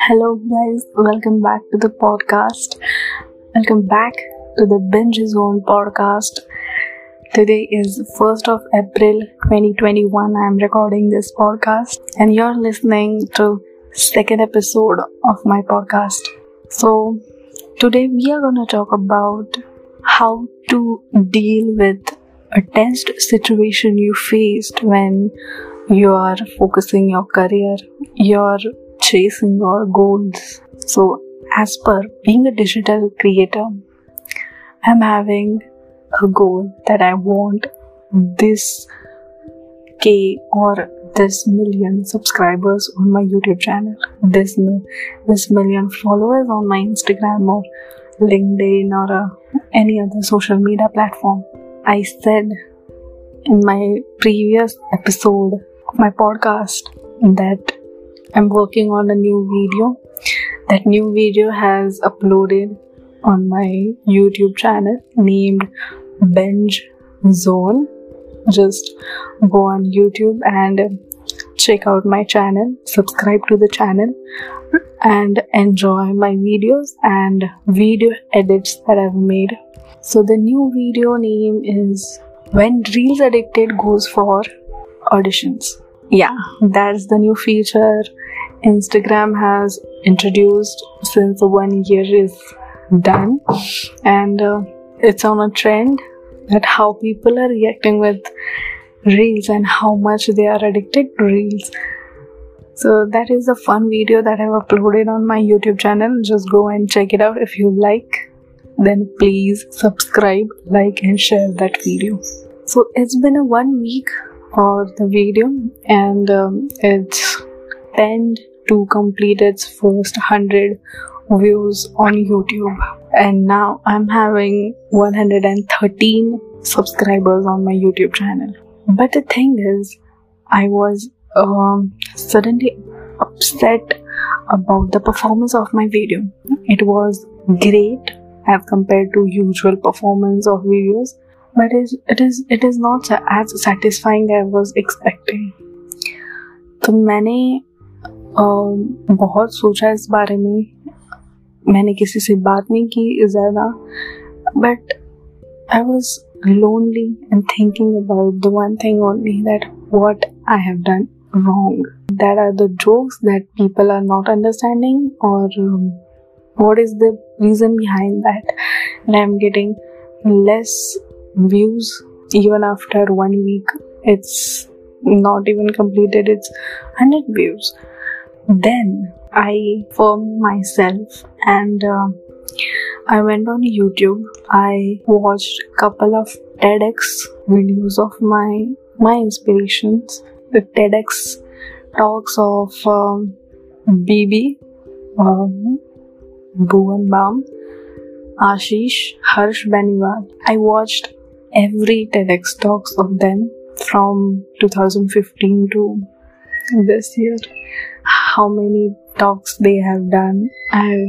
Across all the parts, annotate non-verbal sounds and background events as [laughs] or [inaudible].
Hello, guys, welcome back to the podcast. Welcome back to the Binge Zone podcast. Today is 1st of April 2021. I am recording this podcast and you're listening to second episode of my podcast. So, today we are going to talk about how to deal with a tensed situation you faced when you are focusing your career, you're chasing your goals. So, as per being a digital creator, I'm having a goal that I want this K or this million subscribers on my YouTube channel, this this million followers on my Instagram or LinkedIn or uh, any other social media platform. I said in my previous episode of my podcast that I'm working on a new video. That new video has uploaded on my YouTube channel named Binge Zone. Just go on YouTube and check out my channel, subscribe to the channel, and enjoy my videos and video edits that I've made. So, the new video name is When Reels Addicted Goes for Auditions. Yeah, that's the new feature Instagram has introduced since one year is done, and uh, it's on a trend that how people are reacting with reels and how much they are addicted to reels. So that is a fun video that I've uploaded on my YouTube channel. Just go and check it out if you like. Then please subscribe, like, and share that video. So it's been a one week for the video, and um, it's 10 to complete its first 100 views on YouTube. And now I'm having 113 subscribers on my YouTube channel. But the thing is, I was um, suddenly upset about the performance of my video. It was great as compared to usual performance of videos, but it, it is it is not as satisfying as I was expecting. तो मैंने बहुत सोचा इस बारे में मैंने किसी से बात नहीं की ज़्यादा but I was lonely and thinking about the one thing only that what I have done wrong. That are the jokes that people are not understanding, or um, what is the reason behind that. And I'm getting less views even after one week. It's not even completed, it's 100 views. Then I formed myself and uh, I went on YouTube. I watched a couple of TEDx videos of my my inspirations. The TEDx talks of um, BB, um, Bhuvan Bam, Ashish, Harsh Beniwal. I watched every TEDx talks of them from 2015 to this year how many talks they have done. I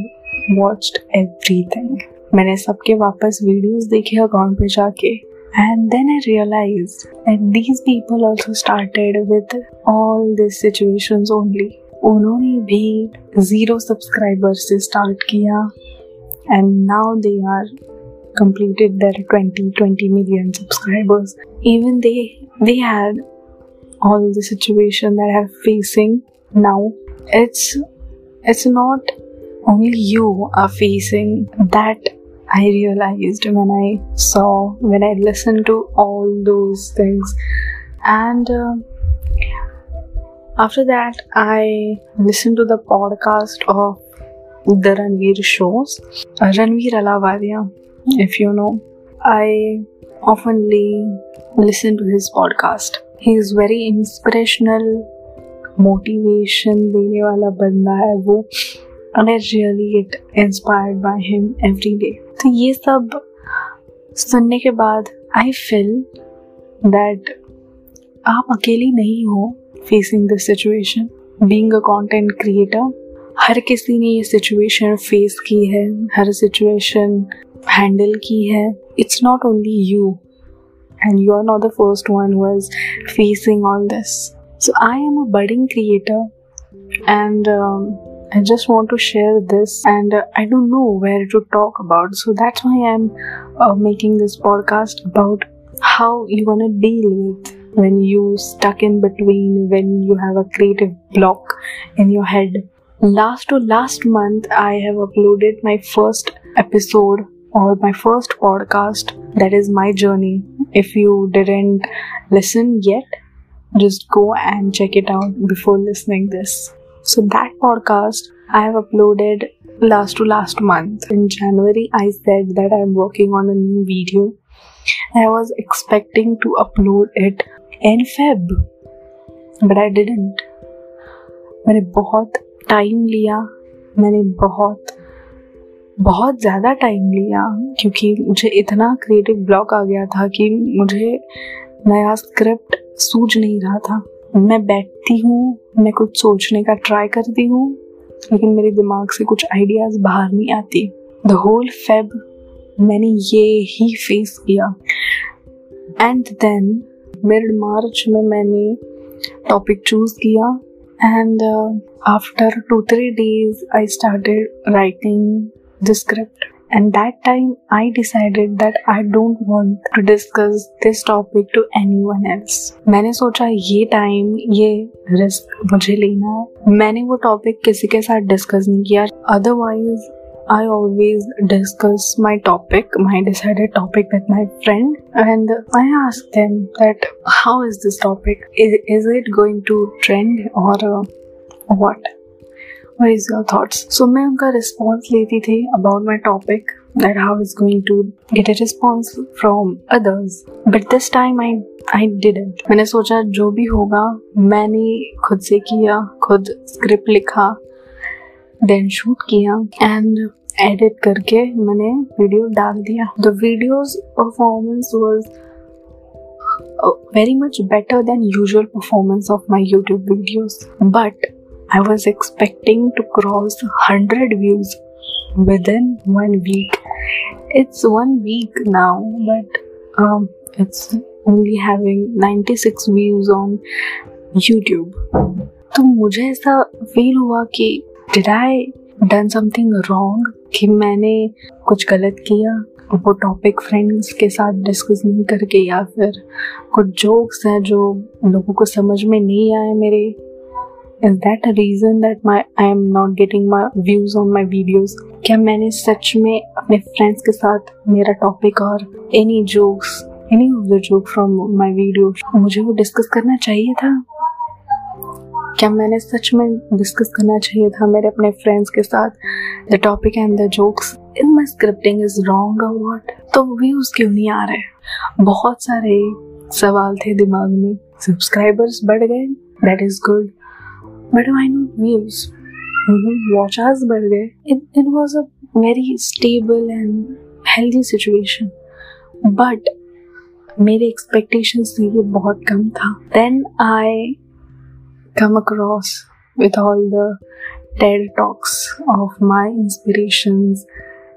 watched everything. मैंने सबके वापस videos देखे account पे जाके and then I realized that these people also started with all these situations only. उन्होंने भी zero subscribers से start किया and now they are completed their 20 20 million subscribers even they they had all the situation that I'm facing now it's it's not only you are facing that I realized when I saw when I listened to all those things and uh, after that I listened to the podcast of the Ranveer shows uh, Ranveer Alavadia if you know I oftenly listen to his podcast he is very inspirational motivation देने वाला बंदा है वो and I really get inspired by him every day तो ये सब सुनने के बाद आई फील दैट आप अकेली नहीं हो facing this situation being a content creator हर किसी ने ये सिचुएशन फेस की है हर सिचुएशन हैंडल की है it's not only you are not the first one who is facing all this. So, I am a budding creator, and um, I just want to share this, and uh, I don't know where to talk about. So, that's why I'm uh, making this podcast about how you're gonna deal with when you stuck in between when you have a creative block in your head. Last to last month i have uploaded my first episode or my first podcast. That is my journey. If you didn't listen yet just go and check it out before listening this so that podcast i have uploaded last to last month in january i said that i'm working on a new video i was expecting to upload it in feb but i didn't मैंने बहुत time लिया मैंने बहुत बहुत ज़्यादा time लिया क्योंकि मुझे इतना क्रिएटिव ब्लॉक आ गया था कि मुझे नया स्क्रिप्ट सूझ नहीं रहा था मैं बैठती हूँ, मैं कुछ सोचने का ट्राई करती हूँ, लेकिन मेरे दिमाग से कुछ आइडियाज़ बाहर नहीं आती। द होल फेब मैंने ये ही फेस किया। एंड देन मिड मार्च में मैंने टॉपिक चूज़ किया। And after two three days I i writing the script and that time i decided that i don't want to discuss this topic to anyone else मैंने सोचा ये time ये risk मुझे लेना है मैंने वो टॉपिक किसी के साथ डिस्कस नहीं किया otherwise I always discuss my topic, my decided topic with my friend, and I ask them that how is this topic? Is, is it going to trend or uh, what? What is your so मैं उनका response लेती थी about my topic that how is going to get a response from others but this time I I didn't मैंने सोचा जो भी होगा, मैंने खुद से किया, खुद स्क्रिप्ट लिखा देन शूट किया एंड एडिट करके मैंने वीडियो डाल दिया. The videos performance was very much better than usual performance of my YouTube videos but i was expecting to cross 100 views within one week it's one week now but um, it's only having 96 views on youtube तो मुझे ऐसा feel हुआ कि did I done something wrong कि मैंने कुछ गलत किया वो टॉपिक फ्रेंड्स के साथ डिस्कस नहीं करके या फिर कुछ जोक्स हैं जो लोगों को समझ में नहीं आए मेरे is that a reason that my I am not getting my views on my videos क्या मैंने सच में अपने फ्रेंड्स के साथ मेरा टॉपिक और any jokes any of the joke from my video मुझे वो डिस्कस करना चाहिए था? क्या मैंने सच में डिस्कस करना चाहिए था मेरे अपने फ्रेंड्स के साथ? The topic and the jokes in my scripting is wrong what तो व्यूज़ क्यों नहीं आ रहे बहुत सारे सवाल थे दिमाग में। सब्सक्राइबर्स बढ़ गए। That is good but I no views watch hours बढ़ गए। It was a very stable and healthy situation but मेरे एक्सपेक्टेशन से ये बहुत कम था। Then I come across with all the TED talks of my inspirations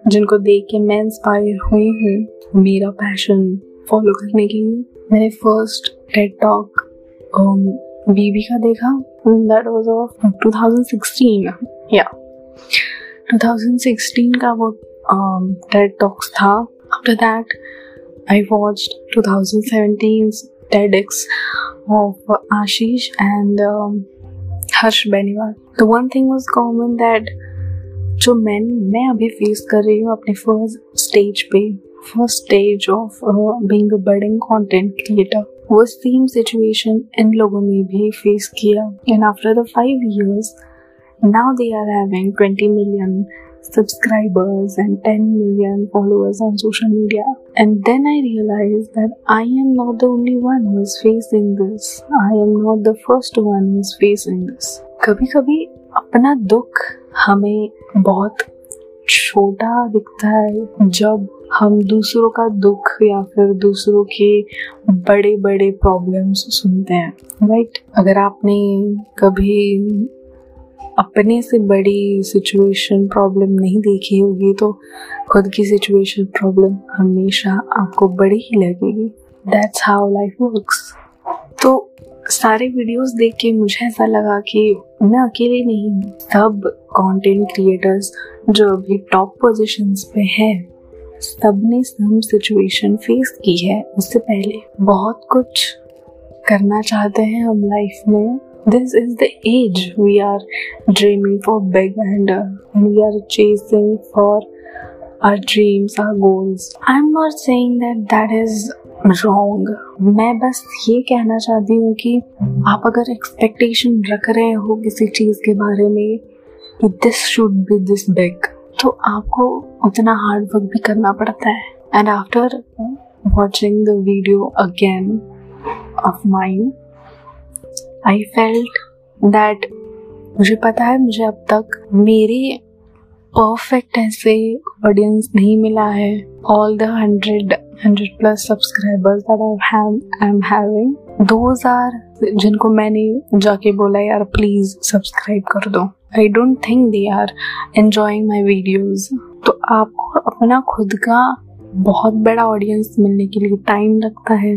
जिनको देख के मैं इंस्पायर हुई हूँ मेरा पैशन फॉलो करने के लिए। मैंने फ़र्स्ट टेड टॉक बीबी का देखा। That was of two thousand sixteen या टू थाउज़ेंड सिक्सटीन का वो टेड टॉक्स था. After that I watch two thousand of Ashish and Harsh Beniwal the one thing was common that जो मैन मैं अभी फेस कर रही हूँ अपने फ़र्स्ट स्टेज पे first stage of being a budding content creator वो सेम सिचुएशन इन लोगों ने भी फेस किया and after the five years now they are having 20 million subscribers and 10 million followers on social media. And then I realized that I am not the only one who is facing this. I am not the first one who is facing this. कभी कभी अपना दुख हमें बहुत छोटा दिखता है जब हम दूसरों का दुख या फिर दूसरों के बड़े बड़े प्रॉब्लम्स सुनते हैं राइट right? अगर आपने कभी अपने से बड़ी सिचुएशन प्रॉब्लम नहीं देखी होगी तो खुद की सिचुएशन प्रॉब्लम हमेशा आपको बड़ी ही लगेगी दैट्स हाउ लाइफ वर्क्स तो सारे वीडियोस देख के मुझे ऐसा लगा कि मैं अकेले नहीं हूँ। सब कंटेंट क्रिएटर्स जो अभी टॉप पोजीशंस पे हैं, सबने सम सिचुएशन फेस की है। उससे पहले बहुत कुछ करना चाहते हैं हम लाइफ में। This is the age we are dreaming for big and we are chasing for our dreams our goals I am not saying that that wrong. मैं बस ये कहना चाहती हूँ कि आप अगर एक्सपेक्टेशन रख रहे हो किसी चीज़ के बारे में कि this should be this big तो आपको उतना हार्ड वर्क भी करना पड़ता है। And after watching the video again of mind I felt that मुझे पता है, मुझे अब तक मेरे परफेक्ट ऐसे ऑडियंस नहीं मिला है। All the hundred hundred plus subscribers that I am having those are जिनको मैंने जाके बोला, यार प्लीज़ सब्सक्राइब कर दो. I don't think they are enjoying my videos तो आपको अपना खुद का बहुत बड़ा ऑडियंस मिलने के लिए टाइम लगता है।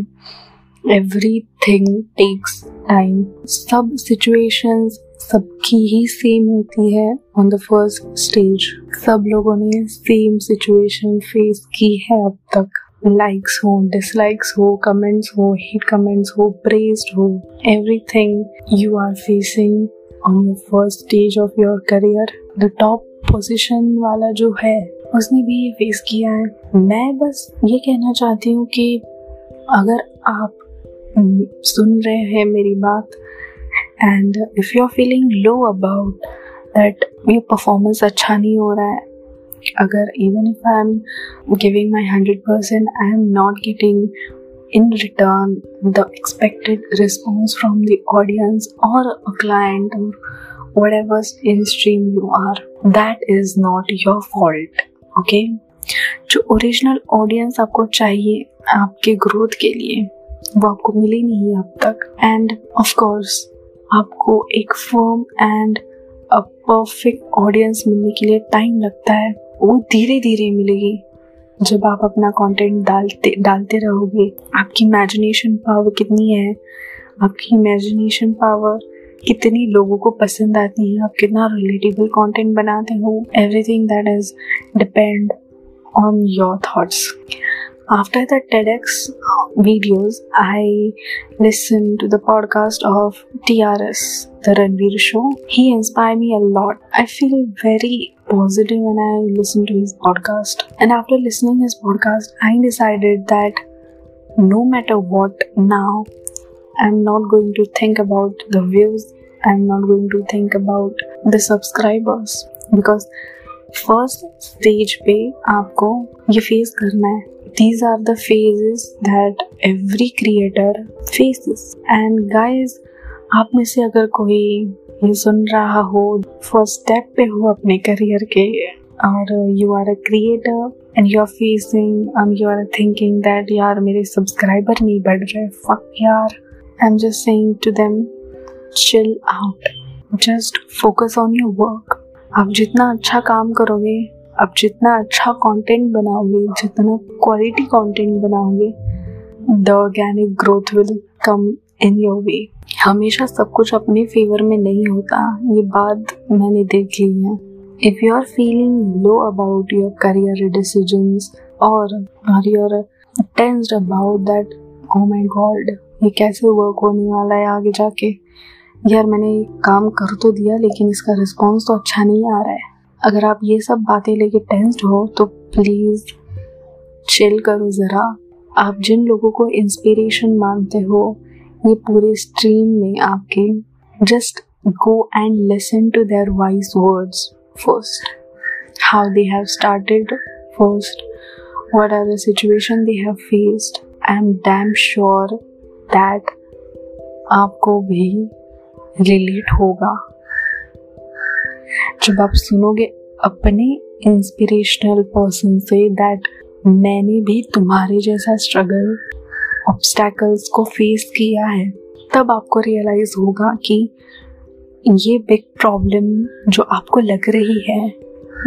एवरी थिंग टेक्स टाइम सब सिचुएशंस सबकी ही सेम होती है ऑन द फ़र्स्ट स्टेज सब लोगों ने सेम सिचुएशन फेस की है अब तक। लाइक्स हो डिसलाइक्स हो कमेंट्स हो हेट कमेंट्स हो प्रेस्ड हो everything you are facing on your first stage of your career the top position वाला जो है, उसने भी ये फेस किया है। मैं बस ये कहना चाहती हूँ कि अगर आप सुन रहे हैं मेरी बात and if you are feeling low about that ये परफॉर्मेंस अच्छा नहीं हो रहा है अगर even if I am giving my hundred percent I am not getting in return the expected response from the audience or a client or whatever in stream you are. That is not your fault, okay? जो original audience आपको चाहिए आपके growth के लिए, वो आपको मिली नहीं है अब तक। एंड ऑफ़ कोर्स आपको एक firm and a perfect audience मिलने के लिए टाइम लगता है। वो धीरे धीरे मिलेगी। जब आप अपना कंटेंट डालते डालते रहोगे, आपकी इमेजिनेशन पावर कितनी है? आपकी इमेजिनेशन पावर कितनी लोगों को पसंद आती है? आप कितना रिलेटेबल कंटेंट बनाते हो? Everything that is depend on your thoughts. After the TEDx videos, I listened to the podcast of TRS, The Ranveer Show. He inspired me a lot. I feel very positive when I listen to his podcast. And after listening his podcast, I decided that no matter what now, I'm not going to think about the views. I'm not going to think about the subscribers because first stage पे आपको ये face करना है These are the phases that every creator faces and guys आप में से अगर कोई ये सुन रहा हो फ़र्स्ट स्टेप पे हो अपने करियर के, और you are a creator and you are facing you are thinking that यार मेरे सब्सक्राइबर नहीं बढ़ रहे फक यार। I am just saying to them chill out just focus on your work आप जितना अच्छा काम करोगे आप जितना अच्छा कंटेंट बनाओगे, जितना क्वालिटी कंटेंट बनाओगे the organic growth will come in your way हमेशा सब कुछ अपने फेवर में नहीं होता। ये बात मैंने देख ली है। If you are feeling low about your career decisions और you tensed about that oh my god ये कैसे वर्क होने वाला है आगे जाके? यार मैंने काम कर तो दिया, लेकिन इसका रिस्पॉन्स तो अच्छा नहीं आ रहा है। अगर आप ये सब बातें लेके टेंस्ड हो तो प्लीज़ चिल करो ज़रा। आप जिन लोगों को इंस्पिरेशन मानते हो, ये पूरे स्ट्रीम में आपके just go and listen to their wise words first how they have started first what are the situation they have faced I am damn sure that आपको भी रिलेट होगा। जब आप सुनोगे अपने इंस्पिरेशनल पर्सन से दैट मैंने भी तुम्हारे जैसा स्ट्रगल ऑब्स्टैकल्स को फेस किया है, तब आपको रियलाइज़ होगा कि ये बिग प्रॉब्लम जो आपको लग रही है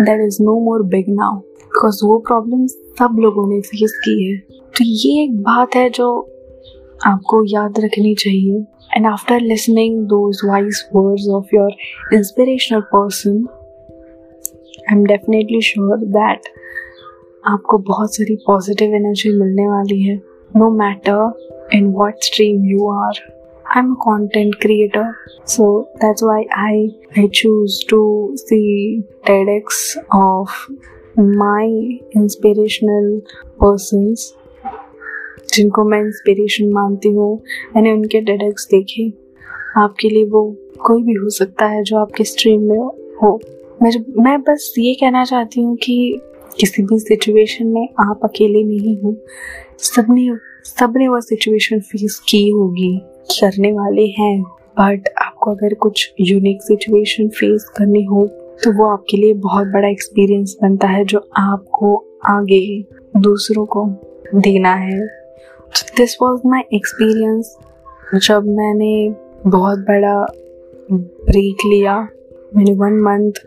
that is no more big now because वो प्रॉब्लम सब लोगों ने फेस की है। तो ये एक बात है जो आपको याद रखनी चाहिए। And after listening those wise words of your inspirational person I am definitely sure that आपको बहुत सारी पॉजिटिव एनर्जी मिलने वाली है। No matter in what stream you are I'm a content creator so that's why I I choose to see TEDx of my inspirational persons. जिनको मैं inspiration मानती हूँ, मैंने उनके डेडेक्स देखे। आपके लिए वो कोई भी हो सकता है जो आपके स्ट्रीम में हो। मैं मैं बस ये कहना चाहती हूँ कि किसी भी सिचुएशन में आप अकेले नहीं हो। सबने सबने वो सिचुएशन फेस की होगी, करने वाले हैं। बट आपको अगर कुछ यूनिक सिचुएशन फेस करनी हो तो वो आपके लिए बहुत बड़ा एक्सपीरियंस बनता है जो आपको आगे दूसरों को देना है। दिस वॉज़ माई एक्सपीरियंस जब मैंने बहुत बड़ा ब्रेक लिया, मैंने वन मंथ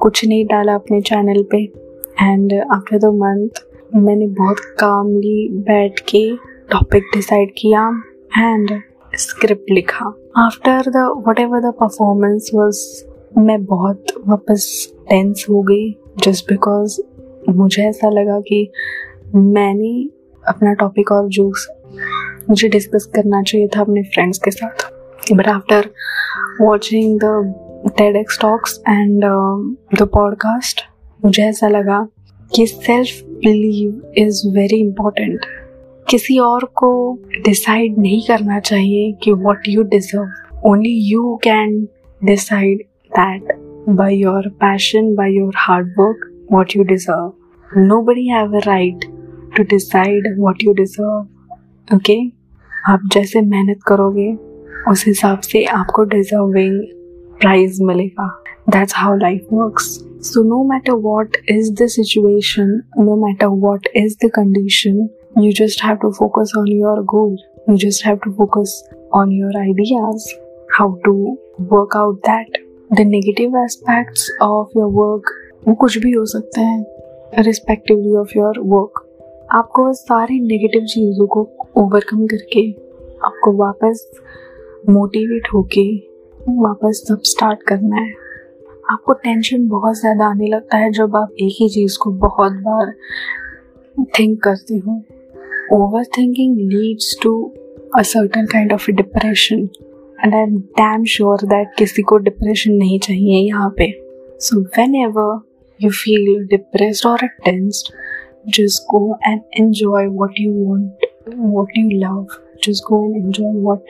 कुछ नहीं डाला अपने चैनल पे. एंड आफ्टर द मंथ मैंने बहुत कामली बैठ के टॉपिक डिसाइड किया एंड स्क्रिप्ट लिखा. After the whatever the performance was मैं बहुत वापस टेंस हो गई जस्ट बिकॉज़ मुझे ऐसा लगा कि मैंने अपना टॉपिक और जोक्स मुझे डिस्कस करना चाहिए था अपने फ्रेंड्स के साथ। But after watching the TEDx talks and the podcast मुझे ऐसा लगा कि self believe is very important किसी और को डिसाइड नहीं करना चाहिए कि what you deserve only you can decide that by your passion by your hard work what you deserve nobody have a right to decide what you deserve okay आप जैसे मेहनत करोगे उस हिसाब से आपको डिजर्विंग प्राइज मिलेगा that's how life works so no matter what is the situation no matter what is the condition You just have to focus on your goal. You just have to focus on your ideas, how to work out that. The negative aspects of your work वो कुछ भी हो सकते हैं respectively of your work आपको सारी negative चीज़ों को ओवरकम करके, आपको वापस मोटिवेट होके, वापस सब स्टार्ट करना है। आपको टेंशन बहुत ज़्यादा आने लगता है जब आप एक ही चीज़ को बहुत बार थिंक करते हो। Overthinking leads to a certain kind of depression and I am damn sure that किसी को डिप्रेशन नहीं चाहिए यहाँ पे। So whenever you feel depress और अटेंस्ड just go and enjoy what you want, what you love. Just go and enjoy what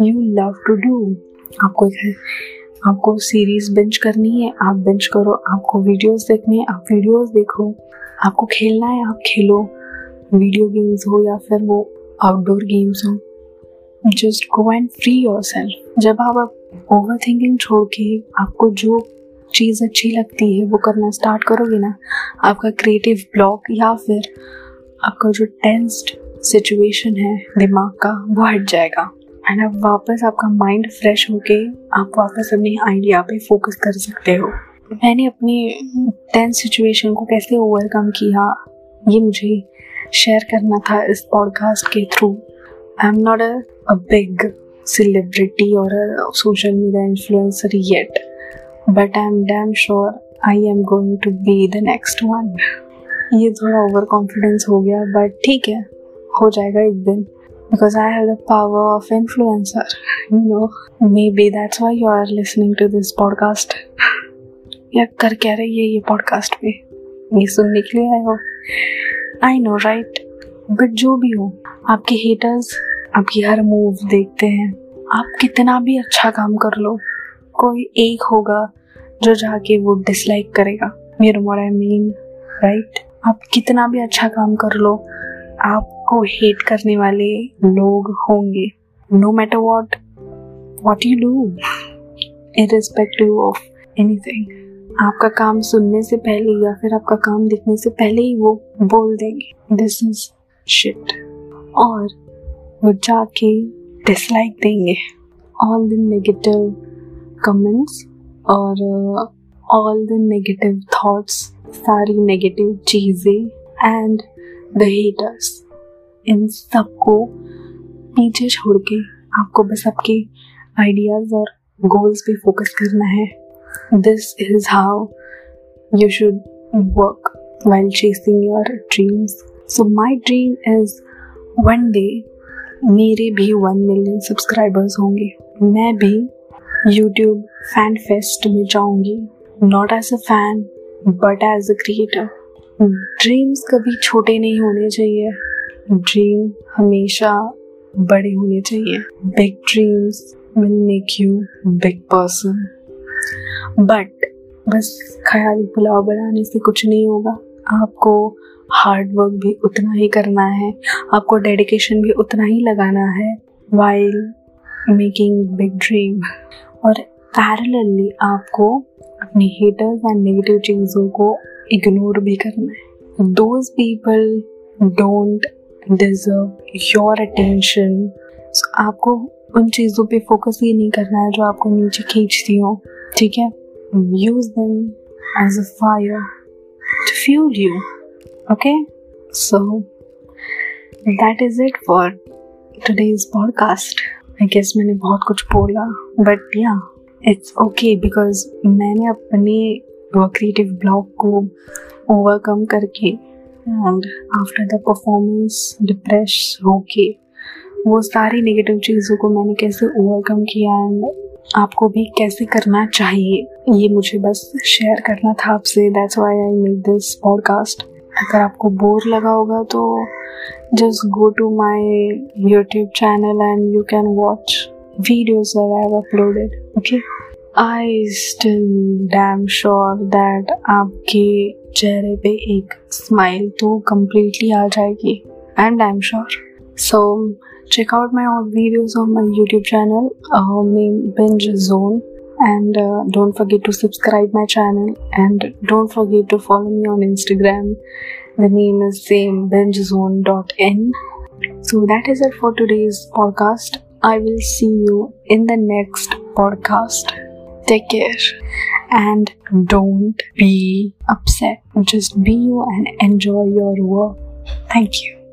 you love to do. आपको आपको सीरीज़ बिंच करनी है, आप बिंच करो, आपको वीडियोस देखनी है, आप वीडियोस देखो। आपको खेलना है, आप खेलो। वीडियो गेम्स हो या फिर वो आउटडोर गेम्स हो। Just go and free yourself जब आप ओवर थिंकिंग छोड़ के आपको जो चीज़ अच्छी लगती है, वो करना स्टार्ट करोगे ना, आपका क्रिएटिव ब्लॉक या फिर आपका जो टेंस्ड सिचुएशन है दिमाग का, वो हट जाएगा। एंड अब वापस आपका माइंड फ्रेश होके आप वापस अपने आइडिया पे फोकस कर सकते हो। मैंने अपनी टेंस सिचुएशन को कैसे ओवरकम किया, ये मुझे शेयर करना था इस पॉडकास्ट के through I am not a big celebrity और social media influencer yet but I am damn sure I am going to be the next one ये थोड़ा ओवर कॉन्फिडेंस हो गया बट ठीक है हो जाएगा एक दिन. Because I have the power of influencer. You know, maybe that's why you are listening to this podcast. [laughs] या कर क्या रही है ये पॉडकास्ट पे? ये सुनने के लिए आए हो? आई नो राइट बट जो भी हो आपके हेटर्स आपकी हर मूव देखते हैं. आप कितना भी अच्छा काम कर लो कोई एक होगा जो जाके वो डिसलाइक करेगा। मेरे मोर आई मीन राइट आप कितना भी अच्छा काम कर लो, आपको हेट करने वाले लोग होंगे। No matter what what you do irrespective of anything आपका काम सुनने से पहले या फिर आपका काम दिखने से पहले ही वो बोल देंगे। दिस इज़ शिट और वो जाके डिसलाइक देंगे। ऑल द नेगेटिव कमेंट्स और ऑल द नेगेटिव थॉट्स सारी नेगेटिव चीज़ें एंड द हेटर्स इन सबको पीछे छोड़ के आपको बस आपके आइडियाज़ और गोल्स पे फोकस करना है. This is how you should work while chasing your dreams. So, my dream is one day मेरे भी वन मिलियन सब्सक्राइबर्स होंगे. मैं भी यूट्यूब फ़ैन फेस्ट में जाऊँगी। Not as a fan but as a creator dreams कभी छोटे नहीं होने चाहिए। ड्रीम हमेशा बड़े होने चाहिए। Big dreams will make you big person but बस ख्याली पुलाव बनाने से कुछ नहीं होगा। आपको हार्ड वर्क भी उतना ही करना है। आपको डेडिकेशन भी उतना ही लगाना है। वाइल मेकिंग बिग ड्रीम और पैरेलली आपको अपने हेटर्स एंड नेगेटिव चीज़ों को इग्नोर भी करना है those people don't deserve your attention आपको उन चीज़ों पे फोकस ही नहीं करना है जो आपको नीचे खींचती हो ठीक है use them as a fire to fuel you. Okay? So, that is it for today's podcast. I guess मैंने बहुत कुछ बोला बट या इट्स ओके बिकॉज़ मैंने अपने क्रिएटिव ब्लॉग को ओवरकम करके and after the performance depress होके, वो सारी नेगेटिव चीज़ों को मैंने कैसे ओवरकम किया एंड आपको भी कैसे करना चाहिए, ये मुझे बस शेयर करना था आपसे that's why I make this podcast अगर आपको बोर लगा होगा तो just go to my YouTube channel and you can watch have uploaded okay I still damn sure that आपके चेहरे पे एक स्माइल तो कम्प्लीटली आ जाएगी and I am sure so my old videos on my youtube channel uh, named binge zone. And uh, don't forget to subscribe my channel. And don't forget to follow me on instagram. The name is same bingezone.in so that is it for today's podcast. I will see you in the next podcast. Take care. And don't be upset. Just be you and enjoy your work. Thank you